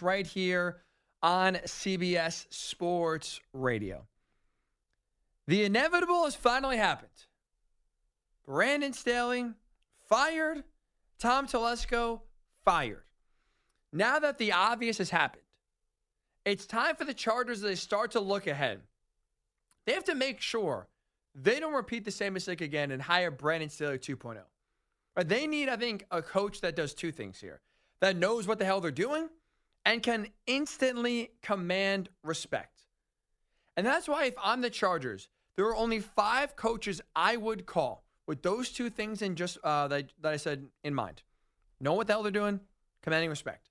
right here on CBS Sports Radio. The inevitable has finally happened. Brandon Staley fired, Tom Telesco fired. Now that the obvious has happened, it's time for the Chargers they start to look ahead. They have to make sure they don't repeat the same mistake again and hire Brandon Staley 2.0. Right? They need, I think, a coach that does two things here that knows what the hell they're doing and can instantly command respect. And that's why, if I'm the Chargers, there are only five coaches I would call with those two things in just uh, that, that I said in mind. Know what the hell they're doing, commanding respect.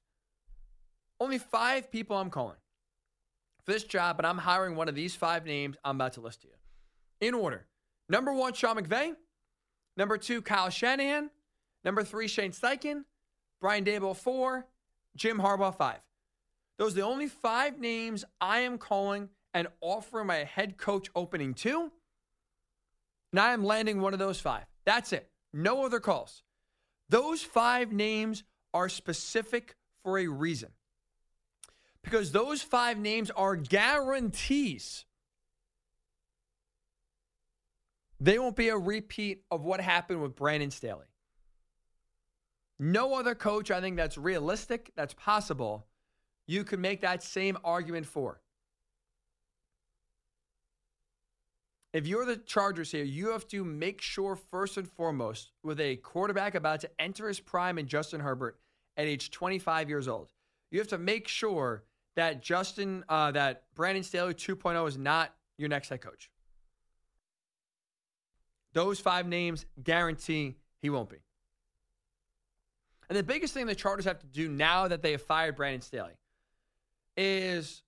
Only five people I'm calling for this job, but I'm hiring one of these five names I'm about to list to you. In order. Number one, Sean McVay. Number two, Kyle Shanahan. Number three, Shane Steichen. Brian Daboll, four. Jim Harbaugh, five. Those are the only five names I am calling and offering my head coach opening to. And I am landing one of those five. That's it. No other calls. Those five names are specific for a reason. Because those five names are guarantees. They won't be a repeat of what happened with Brandon Staley. No other coach, I think that's realistic, that's possible, you could make that same argument for. If you're the Chargers here, you have to make sure, first and foremost, with a quarterback about to enter his prime in Justin Herbert at age 25 years old, you have to make sure that Justin, uh, that Brandon Staley 2.0 is not your next head coach. Those five names guarantee he won't be. And the biggest thing the Chargers have to do now that they have fired Brandon Staley is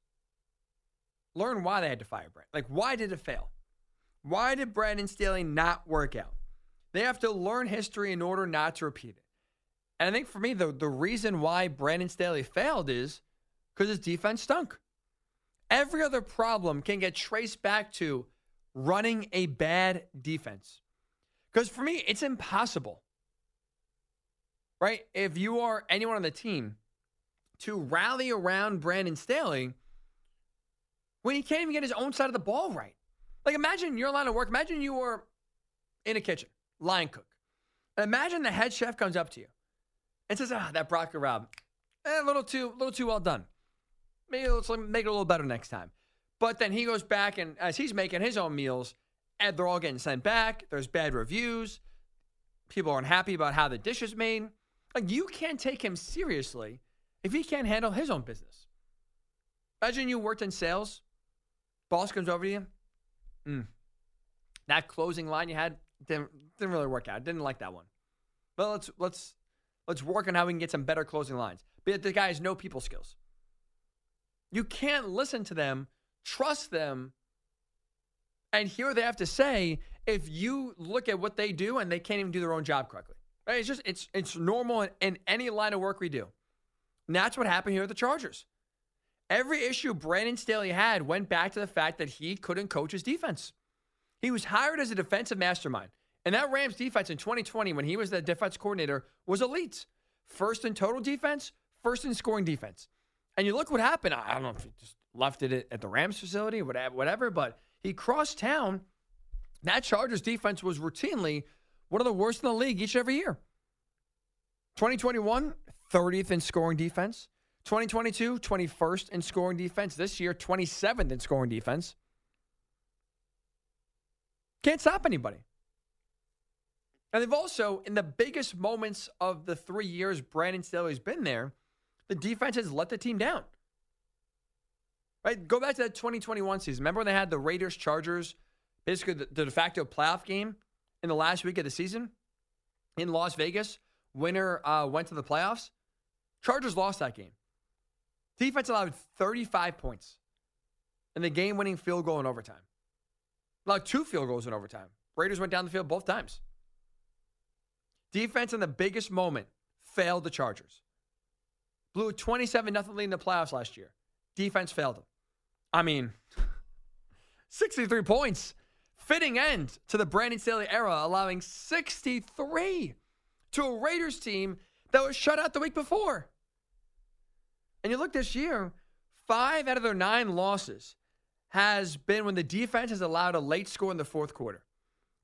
learn why they had to fire Brandon. Like, why did it fail? Why did Brandon Staley not work out? They have to learn history in order not to repeat it. And I think for me, the, the reason why Brandon Staley failed is because his defense stunk. Every other problem can get traced back to running a bad defense. Because for me, it's impossible right? If you are anyone on the team to rally around Brandon Staley when he can't even get his own side of the ball right. Like imagine your line of work. Imagine you were in a kitchen, line cook. Imagine the head chef comes up to you and says, "Ah, that broccoli rabe, eh, a little too, a little too well done. Maybe let's make it a little better next time." But then he goes back and as he's making his own meals, and they're all getting sent back. There's bad reviews. People aren't happy about how the dish is made. Like you can't take him seriously if he can't handle his own business. Imagine you worked in sales, boss comes over to you. Mm, that closing line you had didn't didn't really work out. Didn't like that one. But let's let's let's work on how we can get some better closing lines. But the guy has no people skills. You can't listen to them, trust them, and hear what they have to say if you look at what they do and they can't even do their own job correctly. It's just it's it's normal in, in any line of work we do. And that's what happened here at the Chargers. Every issue Brandon Staley had went back to the fact that he couldn't coach his defense. He was hired as a defensive mastermind. And that Rams defense in 2020, when he was the defense coordinator, was elite. First in total defense, first in scoring defense. And you look what happened. I don't know if he just left it at the Rams facility, whatever, but he crossed town. That Chargers defense was routinely one of the worst in the league each and every year. 2021, 30th in scoring defense. 2022, 21st in scoring defense. This year, 27th in scoring defense. Can't stop anybody. And they've also, in the biggest moments of the three years Brandon Staley's been there, the defense has let the team down. Right? Go back to that 2021 season. Remember when they had the Raiders Chargers, basically the, the de facto playoff game? In the last week of the season in Las Vegas. Winner uh, went to the playoffs. Chargers lost that game. Defense allowed 35 points and the game winning field goal in overtime. Allowed two field goals in overtime. Raiders went down the field both times. Defense in the biggest moment failed the Chargers. Blew a 27 0 lead in the playoffs last year. Defense failed them. I mean, 63 points fitting end to the Brandon Staley era, allowing 63 to a Raiders team that was shut out the week before. And you look this year, five out of their nine losses has been when the defense has allowed a late score in the fourth quarter.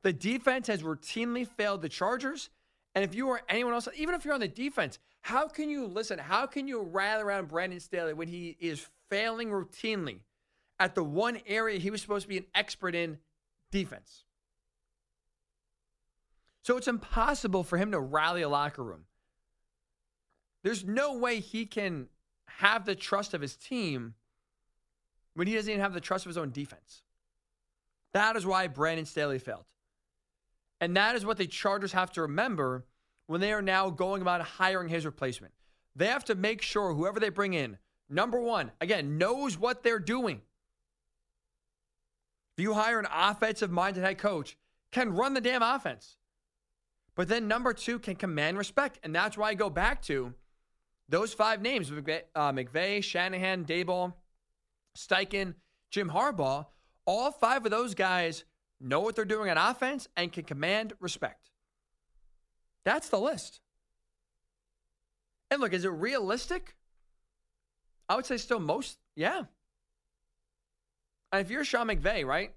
The defense has routinely failed the Chargers. And if you or anyone else, even if you're on the defense, how can you listen? How can you rally around Brandon Staley when he is failing routinely at the one area he was supposed to be an expert in defense? So it's impossible for him to rally a locker room. There's no way he can have the trust of his team when he doesn't even have the trust of his own defense. That is why Brandon Staley failed. And that is what the Chargers have to remember when they are now going about hiring his replacement. They have to make sure whoever they bring in, number one, again, knows what they're doing. If you hire an offensive minded head coach, can run the damn offense. But then number two can command respect. And that's why I go back to those five names McVay, uh, Shanahan, Daboll, Steichen, Jim Harbaugh. All five of those guys know what they're doing on offense and can command respect. That's the list. And look, is it realistic? I would say still most, yeah. And if you're Sean McVay, right?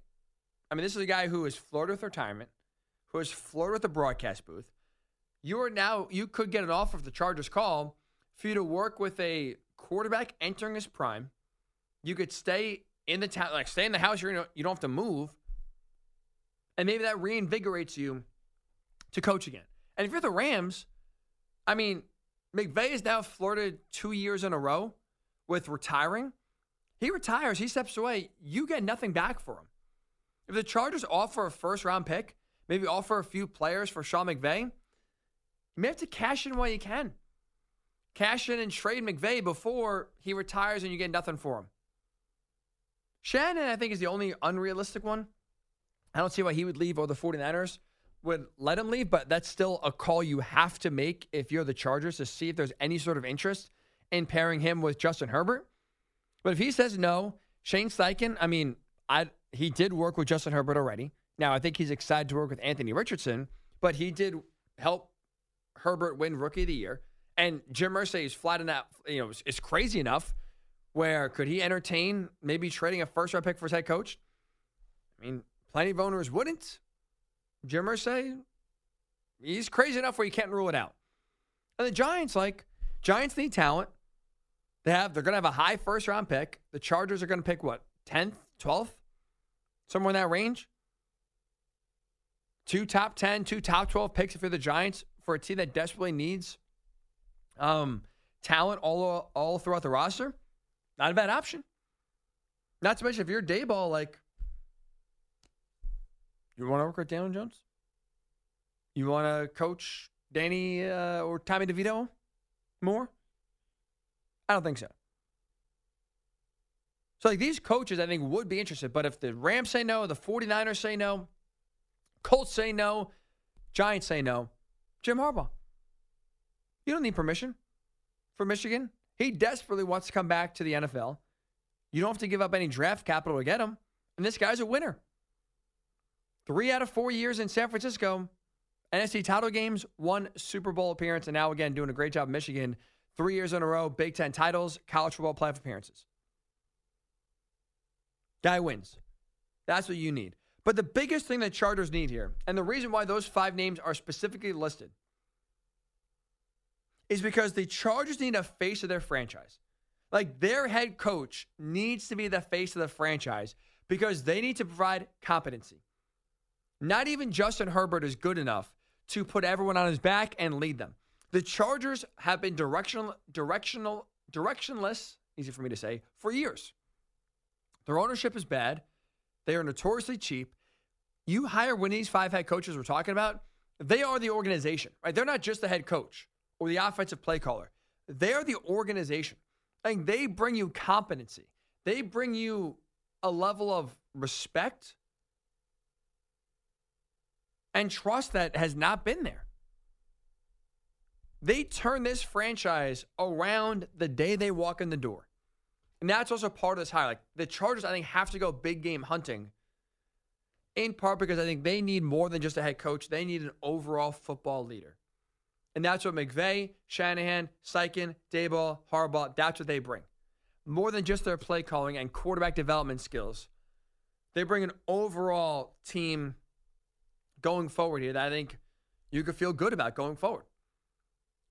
I mean, this is a guy who is flirted with retirement, who is flirted with the broadcast booth. You are now, you could get an offer if the Chargers call for you to work with a quarterback entering his prime. You could stay in the town, like stay in the house. You're, you don't have to move and maybe that reinvigorates you to coach again. And if you're the Rams, I mean, McVay is now flirted two years in a row with retiring. He retires, he steps away. You get nothing back for him. If the Chargers offer a first round pick, maybe offer a few players for Sean McVay, you may have to cash in while you can. Cash in and trade McVay before he retires and you get nothing for him. Shanahan, I think, is the only unrealistic one. I don't see why he would leave or the 49ers would let him leave, but that's still a call you have to make if you're the Chargers to see if there's any sort of interest in pairing him with Justin Herbert. But if he says no, Shane Steichen, I mean, I he did work with Justin Herbert already. Now I think he's excited to work with Anthony Richardson, but he did help Herbert win Rookie of the Year. And Jim Irsay is flat enough, you know, is crazy enough where could he entertain maybe trading a first round pick for his head coach? I mean, Plenty of owners wouldn't. Jim Irsay, he's crazy enough where you can't rule it out. And the Giants, like, Giants need talent. They have, they're going to have a high first round pick. The Chargers are going to pick what, 10th, 12th? Somewhere in that range? Two top 10, two top 12 picks if you're the Giants for a team that desperately needs um, talent all, all throughout the roster. Not a bad option. Not to mention if you're Daboll, like, you want to work with Daniel Jones? You want to coach Danny uh, or Tommy DeVito more? I don't think so. So, like, these coaches, I think, would be interested. But if the Rams say no, the 49ers say no, Colts say no, Giants say no, Jim Harbaugh. You don't need permission for Michigan. He desperately wants to come back to the NFL. You don't have to give up any draft capital to get him. And this guy's a winner. Three out of four years in San Francisco, NFC title games, one Super Bowl appearance, and now again doing a great job in Michigan. Three years in a row, Big Ten titles, college football playoff appearances. Guy wins. That's what you need. But the biggest thing that Chargers need here, and the reason why those five names are specifically listed, is because the Chargers need a face of their franchise. Like their head coach needs to be the face of the franchise because they need to provide competency. Not even Justin Herbert is good enough to put everyone on his back and lead them. The Chargers have been directional, directional, directionless, easy for me to say, for years. Their ownership is bad. They are notoriously cheap. You hire one of these five head coaches we're talking about, they are the organization, right? They're not just the head coach or the offensive play caller. They are the organization. Mean, they bring you competency. They bring you a level of respect and trust that has not been there. They turn this franchise around the day they walk in the door. And that's also part of this hire. Like the Chargers, I think, have to go big game hunting. In part because I think they need more than just a head coach. They need an overall football leader. And that's what McVay, Shanahan, Steichen, Daboll, Harbaugh, that's what they bring. More than just their play calling and quarterback development skills, they bring an overall team going forward here that I think you could feel good about going forward.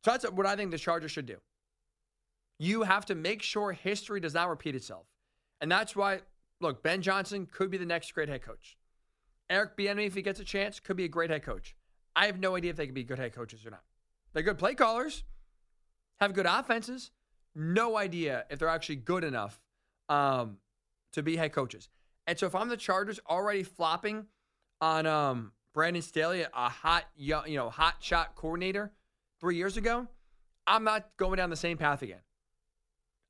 So that's what I think the Chargers should do. You have to make sure history does not repeat itself. And that's why, look, Ben Johnson could be the next great head coach. Eric Bieniemy, if he gets a chance, could be a great head coach. I have no idea if they can be good head coaches or not. They're good play callers, have good offenses. No idea if they're actually good enough um, to be head coaches. And so if I'm the Chargers already flopping on um, Brandon Staley, a hot, you know, hot shot coordinator three years ago, I'm not going down the same path again.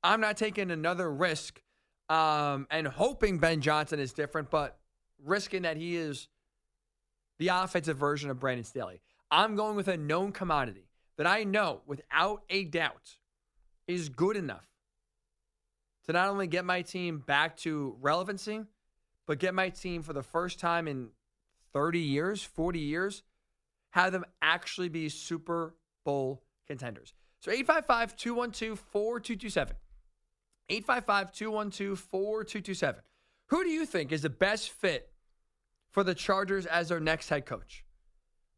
I'm not taking another risk um, and hoping Ben Johnson is different, but risking that he is the offensive version of Brandon Staley. I'm going with a known commodity that I know without a doubt is good enough to not only get my team back to relevancy, but get my team for the first time in 30 years, 40 years, have them actually be Super Bowl contenders. So 855 212 4227. 855 212 4227. Who do you think is the best fit for the Chargers as their next head coach?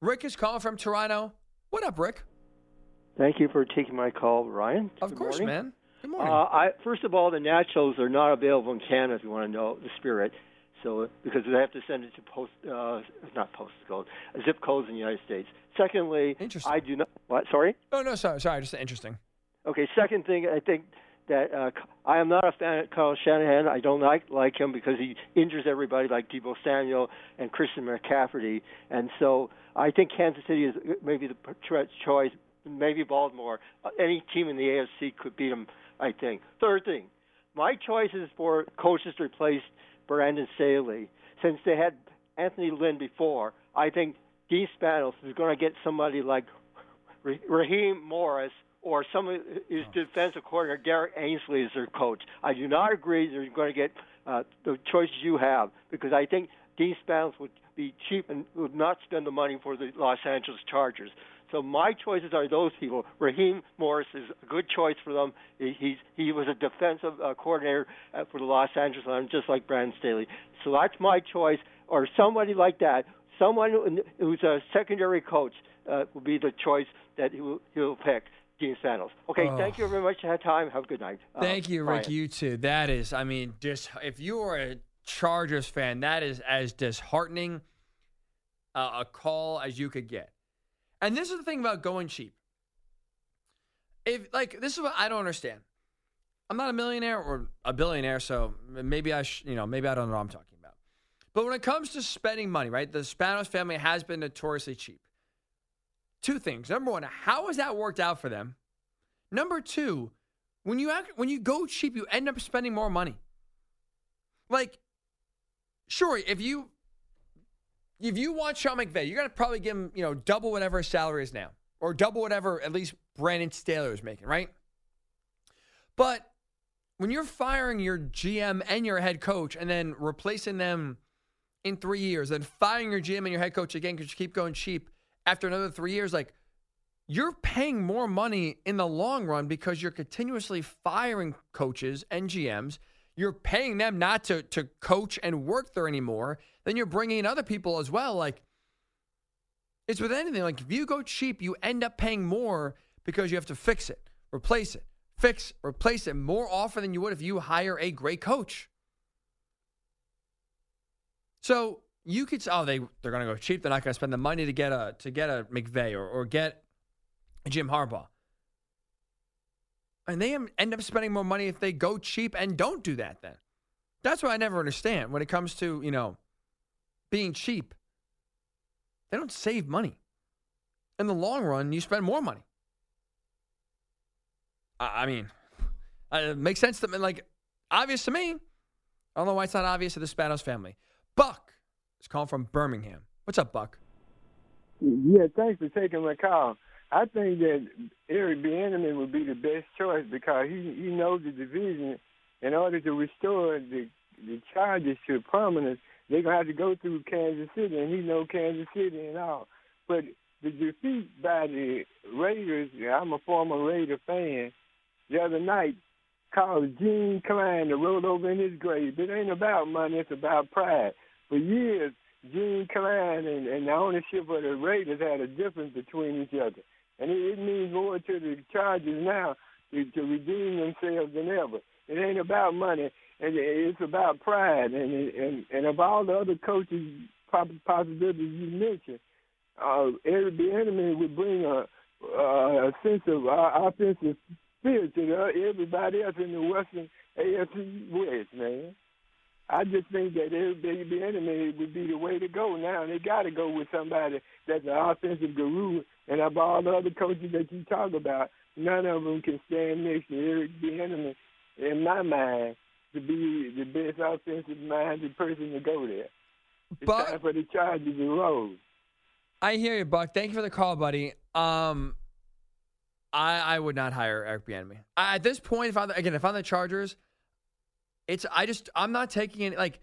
Rick is calling from Toronto. What up, Rick? Thank you for taking my call, Ryan. Of Good course, morning. man. Good morning. Uh, I, first of all, the nachos are not available in Canada if you want to know the spirit. So because they have to send it to post, uh, not postal code, zip codes in the United States. Secondly, I do not. What? Sorry. oh, no, sorry. Sorry. Just interesting. Okay. Second thing, I think that uh, I am not a fan of Kyle Shanahan. I don't like like him because he injures everybody like Deebo Samuel and Christian McCaffrey, and so I think Kansas City is maybe the cho- choice. Maybe Baltimore. Uh, Any team in the AFC could beat them. I think. Third thing, my choice is for coaches to replace Brandon Staley. Since they had Anthony Lynn before, I think Dean Spanos is going to get somebody like Raheem Morris or some of his defensive coordinator, Derrick Ansley, as their coach. I do not agree they're going to get uh, the choices you have because I think Dean Spanos would be cheap and would not spend the money for the Los Angeles Chargers. So my choices are those people. Raheem Morris is a good choice for them. He, he's he was a defensive uh, coordinator uh, for the Los Angeles Rams, just like Brandon Staley. So that's my choice, or somebody like that. Someone who's a secondary coach uh, will be the choice that he will, he'll pick. Dean Spanos. Okay, Oh. thank you very much for your time. Have a good night. Uh, Thank you, Rick. Brian. You too. That is, I mean, just if you are a Chargers fan, that is as disheartening uh, a call as you could get. And this is the thing about going cheap. If like this is what I don't understand. I'm not a millionaire or a billionaire, so maybe I, sh- you know, maybe I don't know what I'm talking about. But when it comes to spending money, right, the Spanos family has been notoriously cheap. Two things. Number one, how has that worked out for them? Number two, when you act, when you go cheap, you end up spending more money. Like, sure, if you if you want Sean McVay, you're gonna probably give him, you know, double whatever his salary is now, or double whatever at least Brandon Staley is making, right? But when you're firing your GM and your head coach, and then replacing them in three years, then firing your GM and your head coach again because you keep going cheap after another three years, like you're paying more money in the long run because you're continuously firing coaches and GMs. You're paying them not to to coach and work there anymore. Then you're bringing in other people as well. Like it's with anything. Like if you go cheap, you end up paying more because you have to fix it, replace it, fix, replace it more often than you would if you hire a great coach. So you could say, oh, they they're gonna go cheap. They're not gonna spend the money to get a to get a McVay or, or get Jim Harbaugh. And they end up spending more money if they go cheap and don't do that. Then that's what I never understand when it comes to you know being cheap. They don't save money. In the long run, you spend more money. I, I mean, it makes sense to me. Like obvious to me. I don't know why it's not obvious to the Spanos family. Buck is calling from Birmingham. What's up, Buck? Yeah, thanks for taking my call. I think that Eric Bieniemy would be the best choice because he he knows the division. In order to restore the the Chargers to prominence, they're gonna have to go through Kansas City, and he knows Kansas City and all. But the defeat by the Raiders. I'm a former Raider fan. The other night, called Gene Klein to roll over in his grave. It ain't about money; it's about pride. For years, Gene Klein and, and the ownership of the Raiders had a difference between each other, and it, it means more to the Chargers now to, to redeem themselves than ever. It ain't about money, and it's about pride. And and and of all the other coaches possibilities you mentioned, uh, Eric Bieniemy would bring a, a sense of uh, offensive spirit to everybody else in the Western AFC West, man. I just think that Eric Bieniemy would be the way to go now. They got to go with somebody that's an offensive guru. And of all the other coaches that you talk about, none of them can stand next to Eric Bieniemy, in my mind, to be the best offensive-minded person to go there. It's But- time for the Chargers to roll. I hear you, Buck. Thank you for the call, buddy. Um, I I would not hire Eric Bieniemy. At this point, if I'm the, again, if I'm the Chargers, it's I just I'm not taking it. Like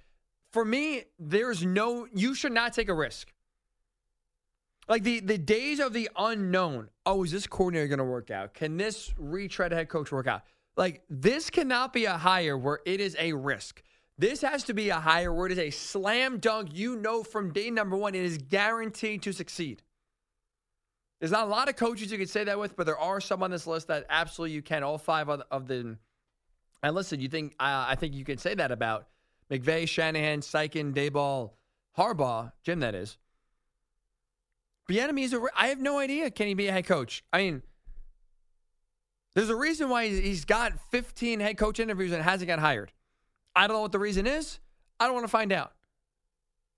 for me, there's no. You should not take a risk. Like the the days of the unknown. Oh, is this coordinator going to work out? Can this retread head coach work out? Like this cannot be a hire where it is a risk. This has to be a hire where it is a slam dunk. You know from day number one, it is guaranteed to succeed. There's not a lot of coaches you could say that with, but there are some on this list that absolutely you can. All five of the, of the and listen, you think uh, I think you can say that about McVay, Shanahan, Steichen, Daboll, Harbaugh, Jim. That is. Bieniemy is a. I have no idea. Can he be a head coach? I mean, there's a reason why he's- got 15 head coach interviews and hasn't got hired. I don't know what the reason is. I don't want to find out.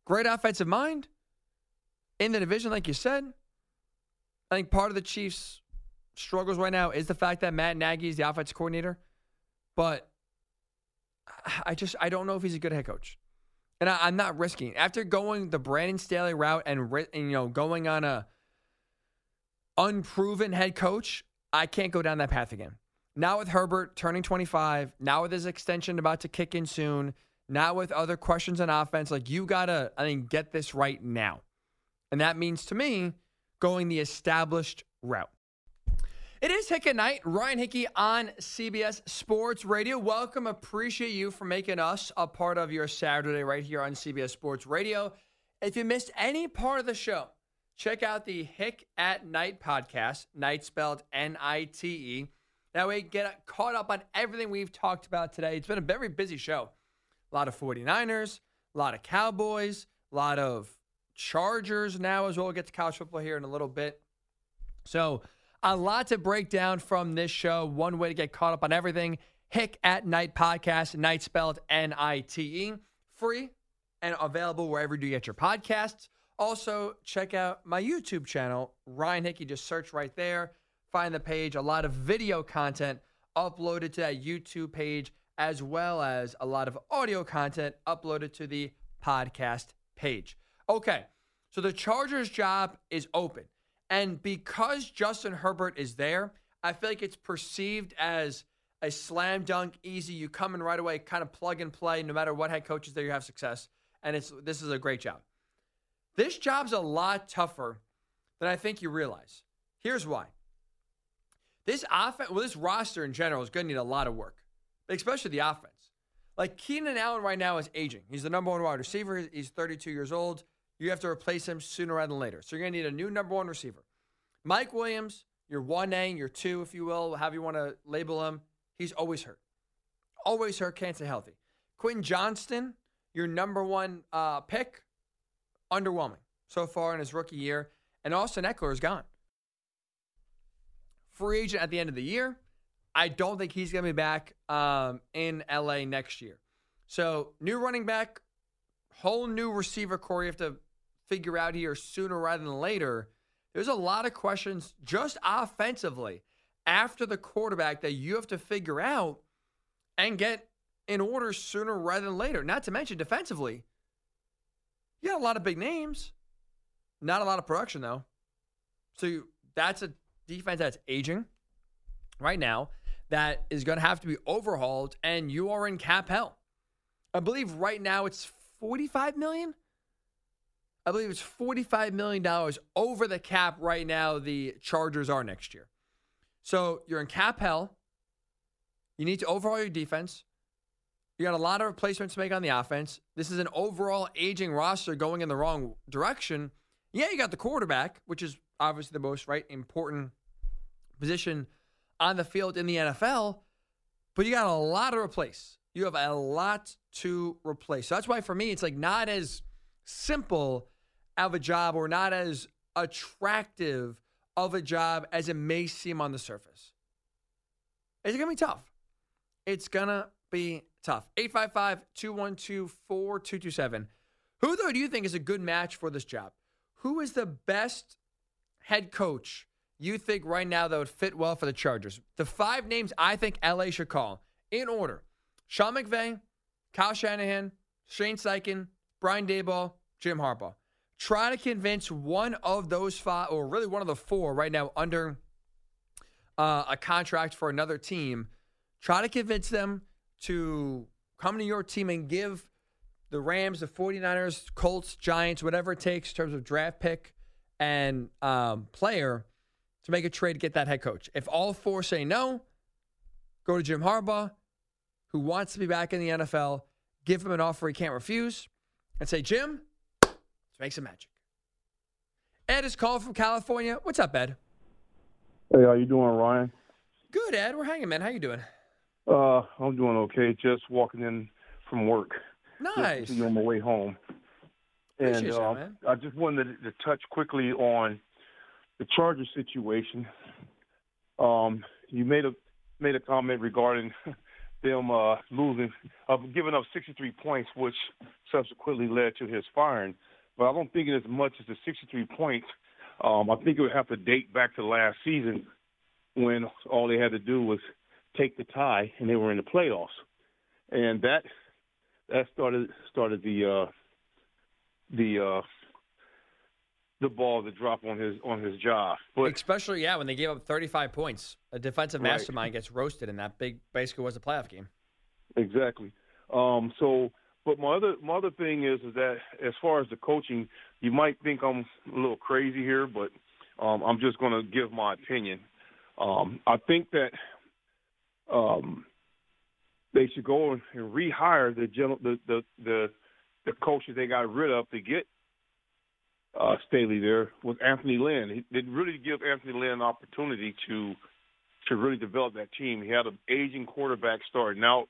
Great offensive mind in the division, like you said. I think part of the Chiefs' struggles right now is the fact that Matt Nagy is the offensive coordinator, but I just I don't know if he's a good head coach, and I, I'm not risking after going the Brandon Staley route and, and you know going on a unproven head coach. I can't go down that path again. Now with Herbert turning 25, now with his extension about to kick in soon, now with other questions on offense, like you gotta, I think, get this right now. And that means to me going the established route. It is Hick at Night. Ryan Hickey on CBS Sports Radio. Welcome. Appreciate you for making us a part of your Saturday right here on CBS Sports Radio. If you missed any part of the show, check out the Hick at Night podcast, night spelled N I T E. That way, get caught up on everything we've talked about today. It's been a very busy show. A lot of 49ers, a lot of Cowboys, a lot of Chargers now as well. We'll get to college football here in a little bit. So, a lot to break down from this show. One way to get caught up on everything Hick at Night podcast, night spelled N I T E. Free and available wherever you get your podcasts. Also, check out my YouTube channel, Ryan Hickey. Just search right there, find the page. A lot of video content uploaded to that YouTube page, as well as a lot of audio content uploaded to the podcast page. Okay, so the Chargers job is open. And because Justin Herbert is there, I feel like it's perceived as a slam dunk, easy. You come in right away, kind of plug and play. No matter what head coach is there, you have success. And it's this is a great job. This job's a lot tougher than I think you realize. Here's why. This offense, well, this roster in general is going to need a lot of work, especially the offense. Like Keenan Allen right now is aging. He's the number one wide receiver. He's 32 years old. You have to replace him sooner rather than later. So you're going to need a new number one receiver. Mike Williams, your 1A, your 2, if you will, however you want to label him, he's always hurt. Always hurt, can't stay healthy. Quentin Johnston, your number one uh, pick, underwhelming so far in his rookie year. And Austin Ekeler is gone. Free agent at the end of the year. I don't think he's going to be back um, in LA next year. So, new running back, whole new receiver core you have to figure out here sooner rather than later. There's a lot of questions just offensively after the quarterback that you have to figure out and get in order sooner rather than later. Not to mention defensively, you got a lot of big names, not a lot of production though. So you, that's a defense that's aging right now that is going to have to be overhauled, and you are in cap hell. I believe right now it's 45 million. I believe it's $45 million over the cap right now the Chargers are next year. So you're in cap hell. You need to overhaul your defense. You got a lot of replacements to make on the offense. This is an overall aging roster going in the wrong direction. Yeah, you got the quarterback, which is obviously the most right important position on the field in the NFL, but you got a lot to replace. You have a lot to replace. So that's why for me it's like not as simple of a job or not as attractive of a job as it may seem on the surface. It's going to be tough. It's going to be tough. 855 212 4227. Who, though, do you think is a good match for this job? Who is the best head coach you think right now that would fit well for the Chargers? The five names I think LA should call in order Sean McVay, Kyle Shanahan, Shane Steichen, Brian Daboll, Jim Harbaugh. Try to convince one of those five, or really one of the four right now under uh, a contract for another team. Try to convince them to come to your team and give the Rams, the 49ers, Colts, Giants, whatever it takes in terms of draft pick and um, player to make a trade to get that head coach. If all four say no, go to Jim Harbaugh, who wants to be back in the NFL, give him an offer he can't refuse, and say, Jim, let's make some magic. Ed is calling from California. What's up, Ed? Hey, how you doing, Ryan? Good, Ed. We're hanging, man. How you doing? Uh, I'm doing okay. Just walking in from work. Nice. Just on my way home. And you, uh. I just wanted to, to touch quickly on the Chargers situation. Um, you made a made a comment regarding them uh, losing, uh, giving up 63 points, which subsequently led to his firing. But I don't think it as much as the 63 points. Um, I think it would have to date back to last season when all they had to do was take the tie and they were in the playoffs, and that that started started the uh, the uh, the ball to drop on his on his job. But Especially, yeah, when they gave up 35 points. A defensive Right. mastermind gets roasted, in that big basically was a playoff game. Exactly. Um, so, but my other my other thing is is that as far as the coaching, you might think I'm a little crazy here, but um, I'm just going to give my opinion. Um, I think that um, they should go and rehire the general the the the, the coaches they got rid of to get uh, Staley there with Anthony Lynn. He didn't really give Anthony Lynn an opportunity to to really develop that team. He had an aging quarterback starting out.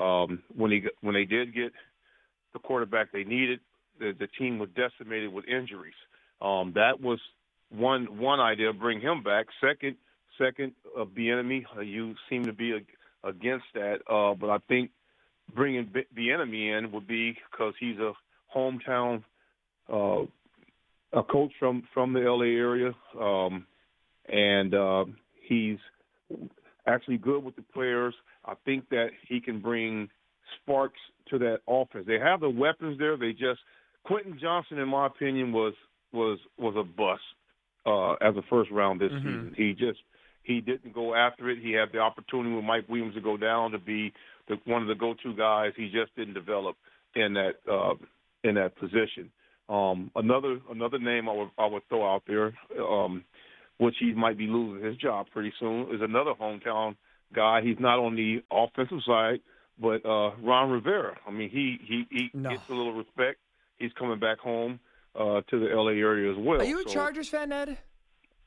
Um, when he when they did get the quarterback they needed, the, the team was decimated with injuries. Um, that was one one idea. Bring him back. Second, second, uh, Bieniemy. Uh, you seem to be a, against that, uh, but I think bringing the enemy in would be because he's a hometown uh, a coach from from the LA area, um, and uh, he's actually good with the players. I think that he can bring sparks to that offense. They have the weapons there. They just Quentin Johnston, in my opinion, was was was a bust uh, as a first round this Mhm. season. He just he didn't go after it. He had the opportunity with Mike Williams to go down to be the, one of the go-to guys. He just didn't develop in that uh, in that position. Um, another another name I would I would throw out there, um, which he might be losing his job pretty soon, is another hometown guy. He's not on the offensive side, but uh, Ron Rivera. I mean, he he he No. gets a little respect. He's coming back home uh, to the LA area as well. Are you a So Chargers fan, Ed?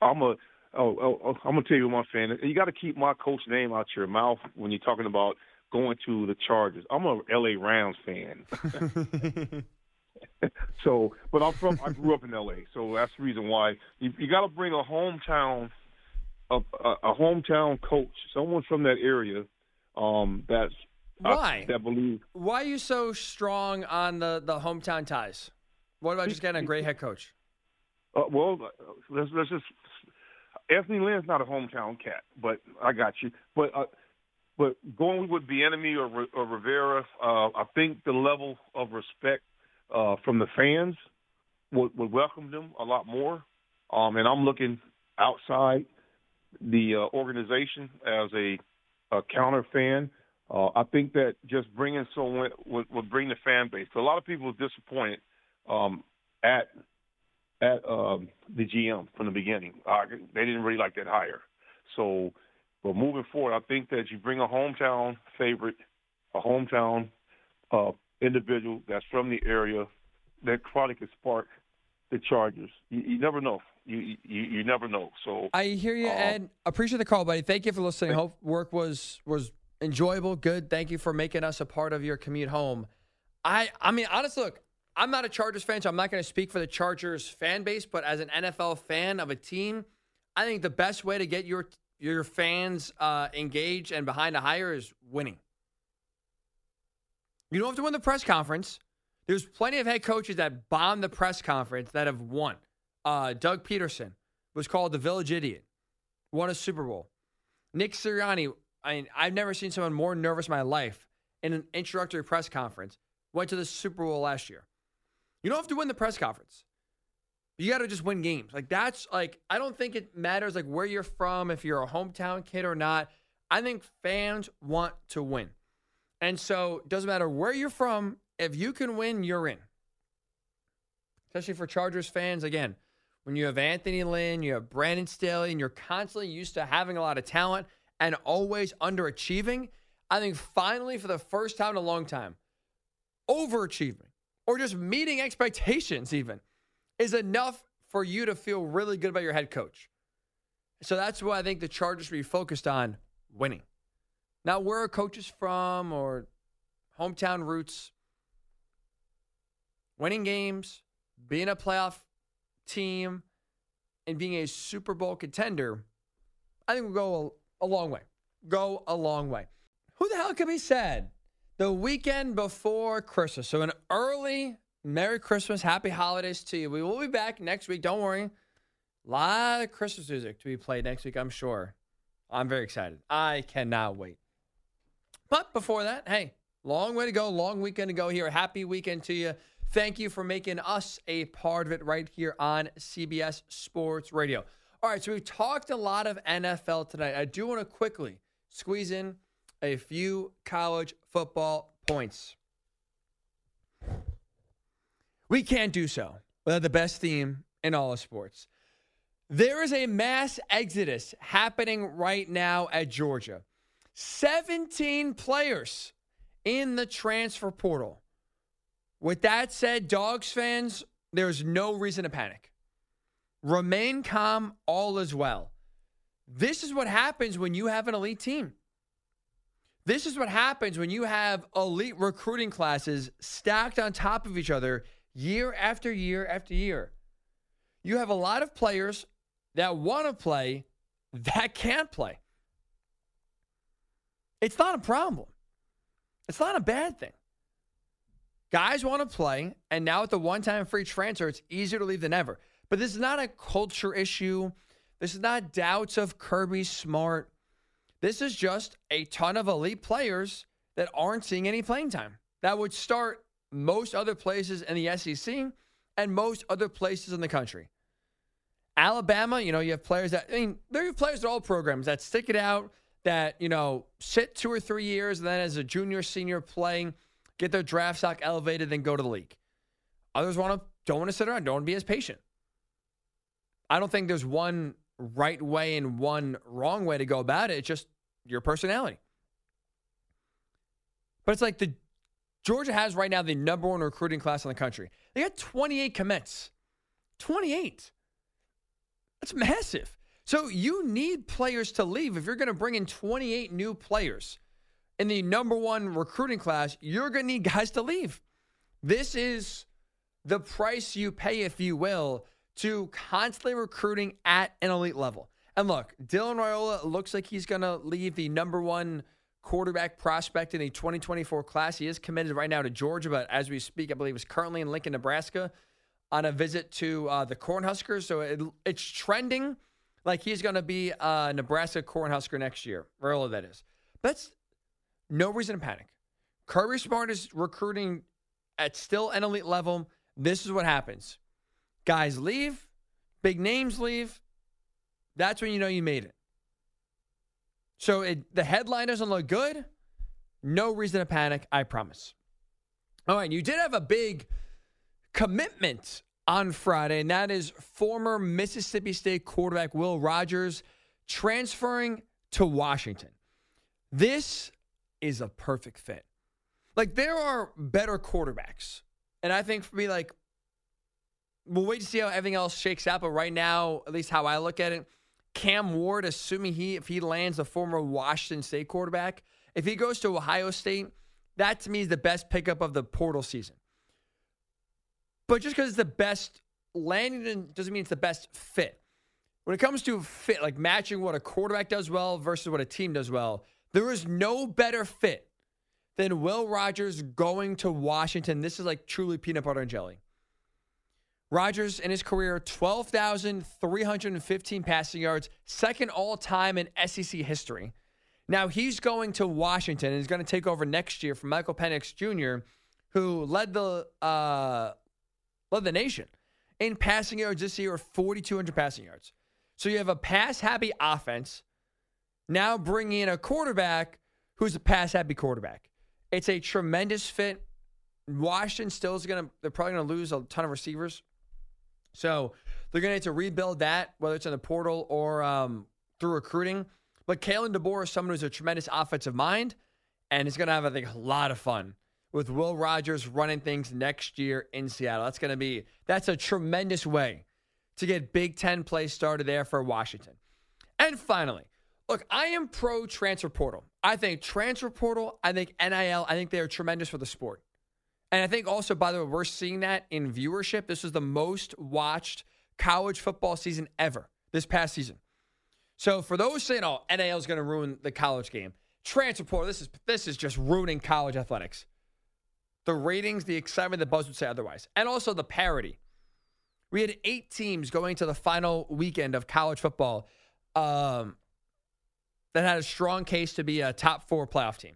I'm a oh, oh, oh I'm gonna tell you what my fan. You got to keep my coach name out your mouth when you're talking about going to the Chargers. I'm a LA Rams fan. So, but I'm from. I grew up in L.A., so that's the reason why you, you got to bring a hometown, a, a, a hometown coach, someone from that area, um, that's Why? that believe. Why are you so strong on the, the hometown ties? What about just getting a great head coach? Uh, well, uh, let's let's just. Anthony Lynn's not a hometown cat, but I got you. But uh, but going with the enemy or, or Rivera, uh, I think the level of respect uh, from the fans would, would welcome them a lot more. Um, and I'm looking outside the uh, organization as a, a counter fan. Uh, I think that just bringing someone would, would bring the fan base. So a lot of people are disappointed um, at at um, the GM from the beginning. Uh, they didn't really like that hire. So, but moving forward, I think that you bring a hometown favorite, a hometown uh, individual that's from the area that probably could spark the Chargers. You, you never know. You, you you never know. So I hear you, um, Ed. Appreciate the call, buddy. Thank you for listening. Hope work was was enjoyable, good. Thank you for making us a part of your commute home. I I mean, honestly, look, I'm not a Chargers fan, so I'm not going to speak for the Chargers fan base. But as an NFL fan of a team, I think the best way to get your your fans uh, engaged and behind a hire is winning. You don't have to win the press conference. There's plenty of head coaches that bomb the press conference that have won. Uh, Doug Pederson was called the Village Idiot, won a Super Bowl. Nick Sirianni, I mean, I've never seen someone more nervous in my life in an introductory press conference. Went to the Super Bowl last year. You don't have to win the press conference. You got to just win games. Like that's like I don't think it matters like where you're from, if you're a hometown kid or not. I think fans want to win. And so it doesn't matter where you're from, if you can win, you're in. Especially for Chargers fans again. When you have Anthony Lynn, you have Brandon Staley, and you're constantly used to having a lot of talent and always underachieving, I think finally, for the first time in a long time, overachieving or just meeting expectations, even, is enough for you to feel really good about your head coach. So that's what I think the Chargers should be focused on winning. Now, where are coaches from or hometown roots. Winning games, being a playoff team, and being a Super Bowl contender, I think will go a, a long way. Go a long way. Who the hell can be sad? The weekend before Christmas. So, an early Merry Christmas, Happy Holidays to you. We will be back next week. Don't worry. A lot of Christmas music to be played next week, I'm sure. I'm very excited. I cannot wait. But before that, hey, long way to go, long weekend to go here. Happy weekend to you. Thank you for making us a part of it right here on CBS Sports Radio. All right, so we've talked a lot of NFL tonight. I do want to quickly squeeze in a few college football points. We can't do so without the best theme in all of sports. There is a mass exodus happening right now at Georgia. 17 players in the transfer portal. With that said, Dogs fans, there's no reason to panic. Remain calm, all is well. This is what happens when you have an elite team. This is what happens when you have elite recruiting classes stacked on top of each other year after year after year. You have a lot of players that want to play that can't play. It's not a problem. It's not a bad thing. Guys want to play, and now with the one time free transfer, it's easier to leave than ever. But this is not a culture issue. This is not doubts of Kirby Smart. This is just a ton of elite players that aren't seeing any playing time. That would start most other places in the SEC and most other places in the country. Alabama, you know, you have players that, I mean, there are players at all programs that stick it out, that, you know, sit two or three years, and then as a junior, senior playing, get their draft stock elevated, then go to the league. Others want to, don't want to sit around, don't want to be as patient. I don't think there's one right way and one wrong way to go about it. It's just your personality. But it's like the Georgia has right now the number one recruiting class in the country. They got 28 commits. 28. That's massive. So you need players to leave. If you're going to bring in 28 new players in the number one recruiting class, you're going to need guys to leave. This is the price you pay, if you will, to constantly recruiting at an elite level. And look, Dylan Raiola looks like he's going to leave the number one quarterback prospect in the 2024 class. He is committed right now to Georgia, but as we speak, I believe is currently in Lincoln, Nebraska on a visit to uh, the Cornhuskers. So it, it's trending like he's going to be a Nebraska Cornhusker next year. Raiola, that is. That's no reason to panic. Kirby Smart is recruiting at still an elite level. This is what happens. Guys leave, big names leave. That's when you know you made it. So it, the headline doesn't look good. No reason to panic, I promise. All right, you did have a big commitment on Friday, and that is former Mississippi State quarterback Will Rogers transferring to Washington. This is a perfect fit. Like, there are better quarterbacks. And I think for me, like, we'll wait to see how everything else shakes out. But right now, at least how I look at it, Cam Ward, assuming he if he lands the former Washington State quarterback, if he goes to Ohio State, that to me is the best pickup of the portal season. But just because it's the best landing doesn't mean it's the best fit. When it comes to fit, like matching what a quarterback does well versus what a team does well, there is no better fit than Will Rogers going to Washington. This is like truly peanut butter and jelly. Rogers in his career, 12,315 passing yards, second all time in SEC history. Now he's going to Washington and he's going to take over next year from Michael Penix Jr., who led the uh, led the nation in passing yards this year, 4,200 passing yards. So you have a pass happy offense, now bringing in a quarterback who's a pass happy quarterback. It's a tremendous fit. Washington still is going to, they're probably going to lose a ton of receivers. So they're going to need to rebuild that, whether it's in the portal or um, through recruiting. But Kalen DeBoer is someone who's a tremendous offensive mind and is going to have, I think, a lot of fun with Will Rogers running things next year in Seattle. That's going to be, that's a tremendous way to get Big Ten play started there for Washington. And finally, look, I am pro transfer portal. I think transfer portal, I think NIL, I think they are tremendous for the sport. And I think also, by the way, we're seeing that in viewership. This was the most watched college football season ever this past season. So for those saying, "Oh, NIL is going to ruin the college game," transfer portal this is this is just ruining college athletics. The ratings, the excitement, the buzz would say otherwise, and also the parity. We had eight teams going to the final weekend of college football um, that had a strong case to be a top four playoff team.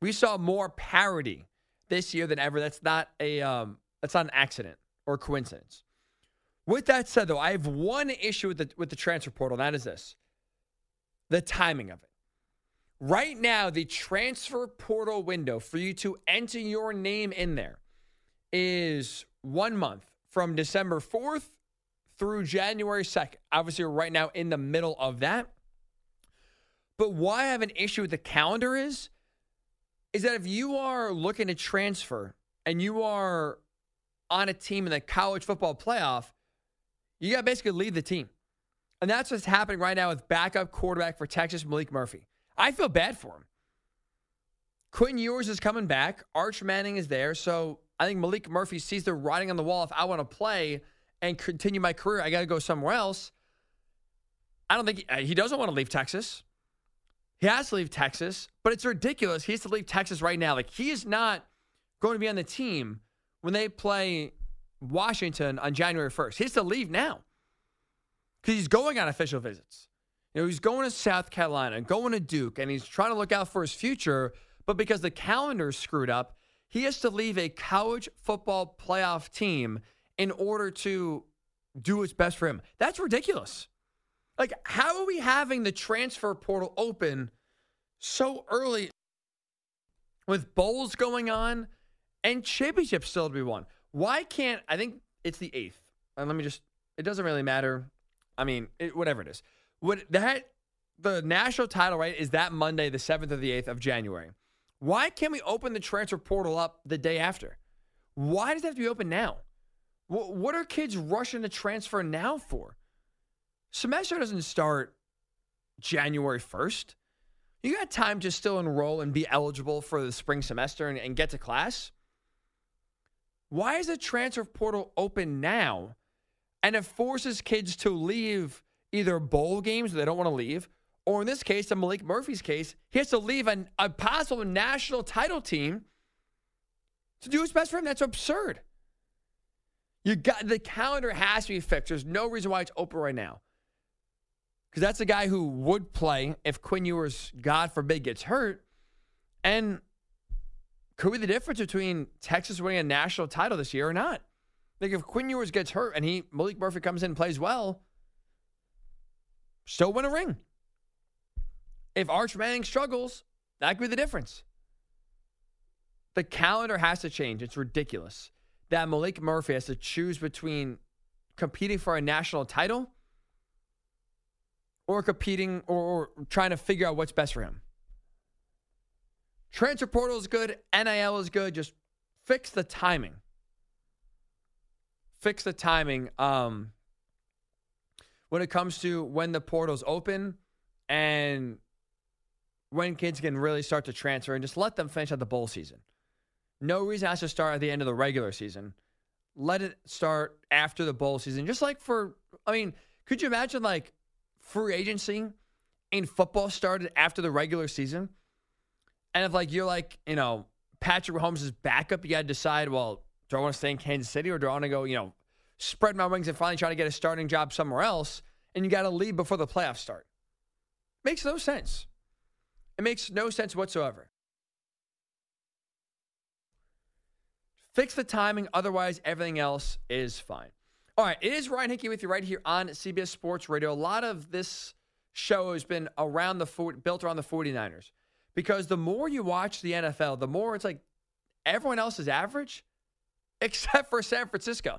We saw more parity this year than ever. That's not a um, that's not an accident or coincidence. With that said, though, I have one issue with the with the transfer portal, and that is this: the timing of it. Right now, the transfer portal window for you to enter your name in there is one month from December 4th through January 2nd. Obviously, we're right now in the middle of that. But why I have an issue with the calendar is is that if you are looking to transfer and you are on a team in the college football playoff, you got to basically leave the team. And that's what's happening right now with backup quarterback for Texas, Maalik Murphy. I feel bad for him. Quinn Ewers is coming back. Arch Manning is there. So I think Maalik Murphy sees the writing on the wall. If I want to play and continue my career, I got to go somewhere else. I don't think he, uh, he doesn't want to leave Texas. He has to leave Texas, but it's ridiculous. He has to leave Texas right now. Like he is not going to be on the team when they play Washington on January 1st. He has to leave now because he's going on official visits. You know, he's going to South Carolina, going to Duke, and he's trying to look out for his future. But because the calendar's screwed up, he has to leave a college football playoff team in order to do what's best for him. That's ridiculous. Like, how are we having the transfer portal open so early with bowls going on and championships still to be won? Why can't I think it's the eighth? And let me just it doesn't really matter. I mean, it, whatever it is. Would that the national title right is that Monday, the seventh or the eighth of January? Why can't we open the transfer portal up the day after? Why does it have to be open now? What are kids rushing to transfer now for? Semester doesn't start January 1st. You got time to still enroll and be eligible for the spring semester and, and get to class. Why is the transfer portal open now and it forces kids to leave either bowl games they don't want to leave, or in this case, in Maalik Murphy's case, he has to leave an, a possible national title team to do his best for him. That's absurd. You got the calendar has to be fixed. There's no reason why it's open right now because that's a guy who would play if Quinn Ewers, God forbid, gets hurt. And could be the difference between Texas winning a national title this year or not. Like if Quinn Ewers gets hurt and he Maalik Murphy comes in and plays well, still win a ring. If Arch Manning struggles, that could be the difference. The calendar has to change. It's ridiculous that Maalik Murphy has to choose between competing for a national title or competing or, or trying to figure out what's best for him. Transfer portal is good, NIL is good. Just fix the timing. Fix the timing. Um, when it comes to when the portal's open and when kids can really start to transfer and just let them finish out the bowl season. No reason has to start at the end of the regular season. Let it start after the bowl season. Just like for, I mean, could you imagine like free agency in football started after the regular season? And if like you're like, you know, Patrick Mahomes' backup, you got to decide, well, do I want to stay in Kansas City or do I want to go, you know, spread my wings and finally try to get a starting job somewhere else? And you got to leave before the playoffs start. Makes no sense. It makes no sense whatsoever. Fix the timing, otherwise, everything else is fine. All right, it is Ryan Hickey with you right here on CBS Sports Radio. A lot of this show has been around the built around the 49ers because the more you watch the NFL, the more it's like everyone else is average except for San Francisco.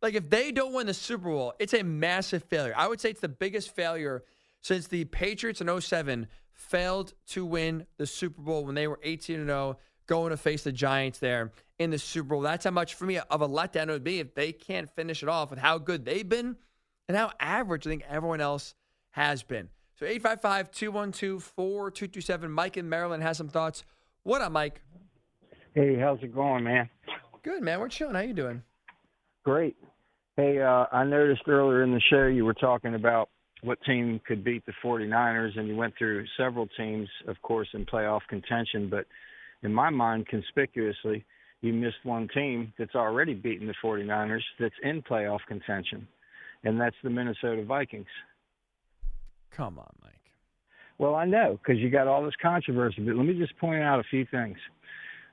Like if they don't win the Super Bowl, it's a massive failure. I would say it's the biggest failure since the Patriots in 07 failed to win the Super Bowl when they were 18 and 0, going to face the Giants there in the Super Bowl. That's how much for me of a letdown it would be if they can't finish it off with how good they've been and how average I think everyone else has been. So 855 212 4227. Mike in Maryland has some thoughts. What up, Mike? Hey, how's it going, man? Good, man. We're chilling. How you doing? Great. Hey, uh, I noticed earlier in the show you were talking about what team could beat the 49ers, and you went through several teams, of course, in playoff contention. But in my mind, conspicuously, you missed one team that's already beaten the 49ers that's in playoff contention, and that's the Minnesota Vikings. Come on, Mike. Well, I know because you got all this controversy, but let me just point out a few things.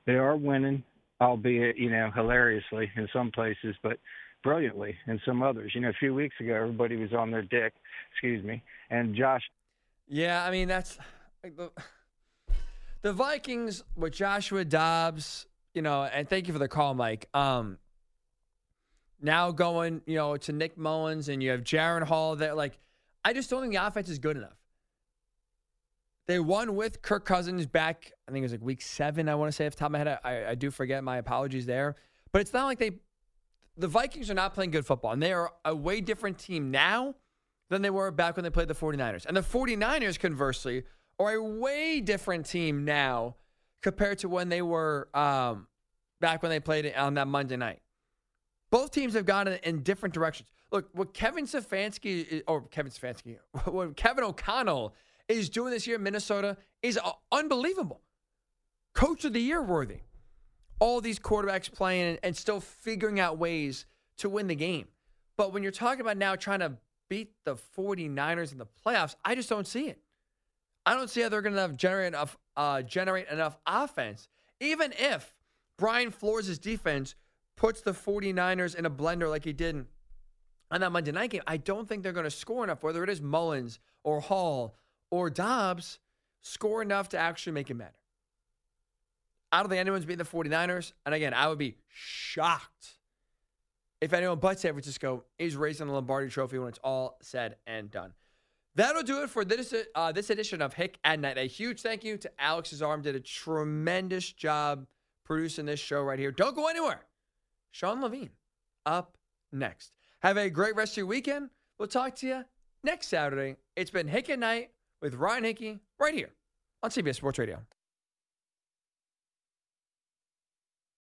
They are winning, albeit you know hilariously in some places, but brilliantly in some others. You know, a few weeks ago, everybody was on their dick. Excuse me, and Josh. Yeah, I mean that's the Vikings with Joshua Dobbs. You know, and thank you for the call, Mike. Um, now going, you know, to Nick Mullens, and you have Jaren Hall. That like I just don't think the offense is good enough. They won with Kirk Cousins back, I think it was like week seven, I want to say off the top of my head. I, I do forget. My apologies there. But it's not like they, the Vikings are not playing good football. And they are a way different team now than they were back when they played the 49ers. And the 49ers, conversely, are a way different team now compared to when they were um, back when they played on that Monday night. Both teams have gone in, in different directions. Look, what Kevin Stefanski, or Kevin Stefanski, what Kevin O'Connell is doing this year in Minnesota is uh, unbelievable. Coach of the year worthy. All these quarterbacks playing and still figuring out ways to win the game. But when you're talking about now trying to beat the 49ers in the playoffs, I just don't see it. I don't see how they're going to generate enough, uh, generate enough offense, even if Brian Flores' defense puts the 49ers in a blender like he did on that Monday night game, I don't think they're going to score enough, whether it is Mullens or Hall or Dobbs, score enough to actually make it matter. I don't think anyone's beating the 49ers. And again, I would be shocked if anyone but San Francisco is raising the Lombardi trophy when it's all said and done. That'll do it for this, uh, this edition of Hick at Night. A huge thank you to Alex's Arm. Did a tremendous job producing this show right here. Don't go anywhere. Sean Levine up next. Have a great rest of your weekend. We'll talk to you next Saturday. It's been Hick at Night with Ryan Hickey right here on CBS Sports Radio.